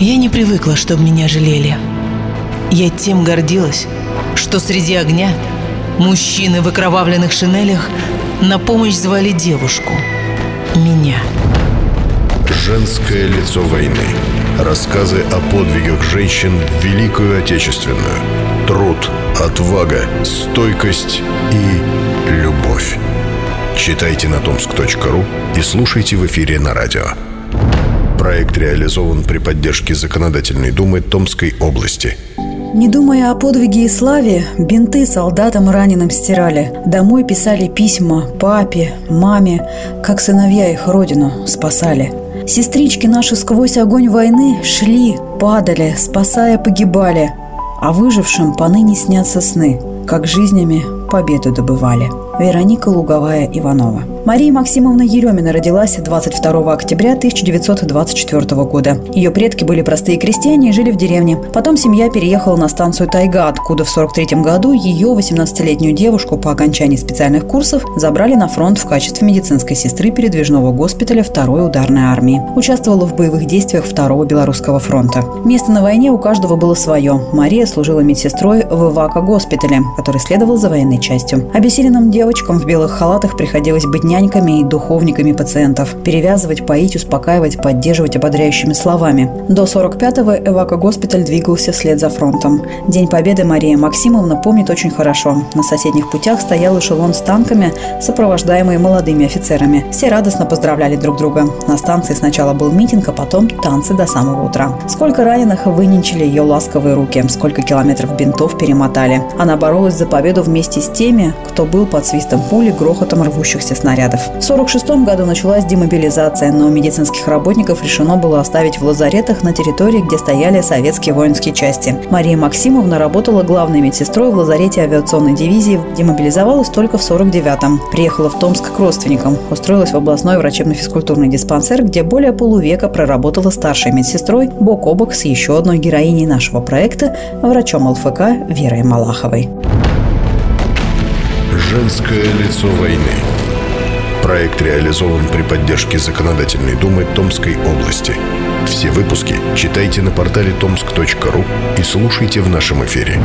Я не привыкла, чтобы меня жалели. Я тем гордилась, что среди огня мужчины в окровавленных шинелях на помощь звали девушку. Меня. Женское лицо войны. Рассказы о подвигах женщин в Великую Отечественную. Труд, отвага, стойкость и любовь. Читайте на tomsk.ru и слушайте в эфире на радио. Проект реализован при поддержке Законодательной Думы Томской области. Не думая о подвиге и славе, бинты солдатам раненым стирали. Домой писали письма папе, маме, как сыновья их родину спасали. Сестрички наши сквозь огонь войны шли, падали, спасая погибали. А выжившим поныне снятся сны, как жизнями победу добывали. Вероника Луговая Иванова. Мария Максимовна Еремина родилась 22 октября 1924 года. Ее предки были простые крестьяне и жили в деревне. Потом семья переехала на станцию Тайга, откуда в 43 году ее 18-летнюю девушку по окончании специальных курсов забрали на фронт в качестве медицинской сестры передвижного госпиталя 2-й ударной армии. Участвовала в боевых действиях 2-го Белорусского фронта. Место на войне у каждого было свое. Мария служила медсестрой в Ивако-госпитале, который следовал за военной частью. Обессиленным Девочкам в белых халатах приходилось быть няньками и духовниками пациентов, перевязывать, поить, успокаивать, поддерживать ободряющими словами. До 45-го эвако-госпиталь двигался вслед за фронтом. День Победы Мария Максимовна помнит очень хорошо. На соседних путях стоял эшелон с танками, сопровождаемые молодыми офицерами. Все радостно поздравляли друг друга. На станции сначала был митинг, а потом танцы до самого утра. Сколько раненых выненчили ее ласковые руки, сколько километров бинтов перемотали. Она боролась за победу вместе с теми, кто был под свистом пули, грохотом рвущихся снарядов. В 1946 году началась демобилизация, но медицинских работников решено было оставить в лазаретах на территории, где стояли советские воинские части. Мария Максимовна работала главной медсестрой в лазарете авиационной дивизии, демобилизовалась только в 49-м. Приехала в Томск к родственникам, устроилась в областной врачебно-физкультурный диспансер, где более полувека проработала старшей медсестрой бок о бок с еще одной героиней нашего проекта, врачом ЛФК Верой Малаховой. Женское лицо войны. Проект реализован при поддержке Законодательной Думы Томской области. Все выпуски читайте на портале tomsk.ru и слушайте в нашем эфире.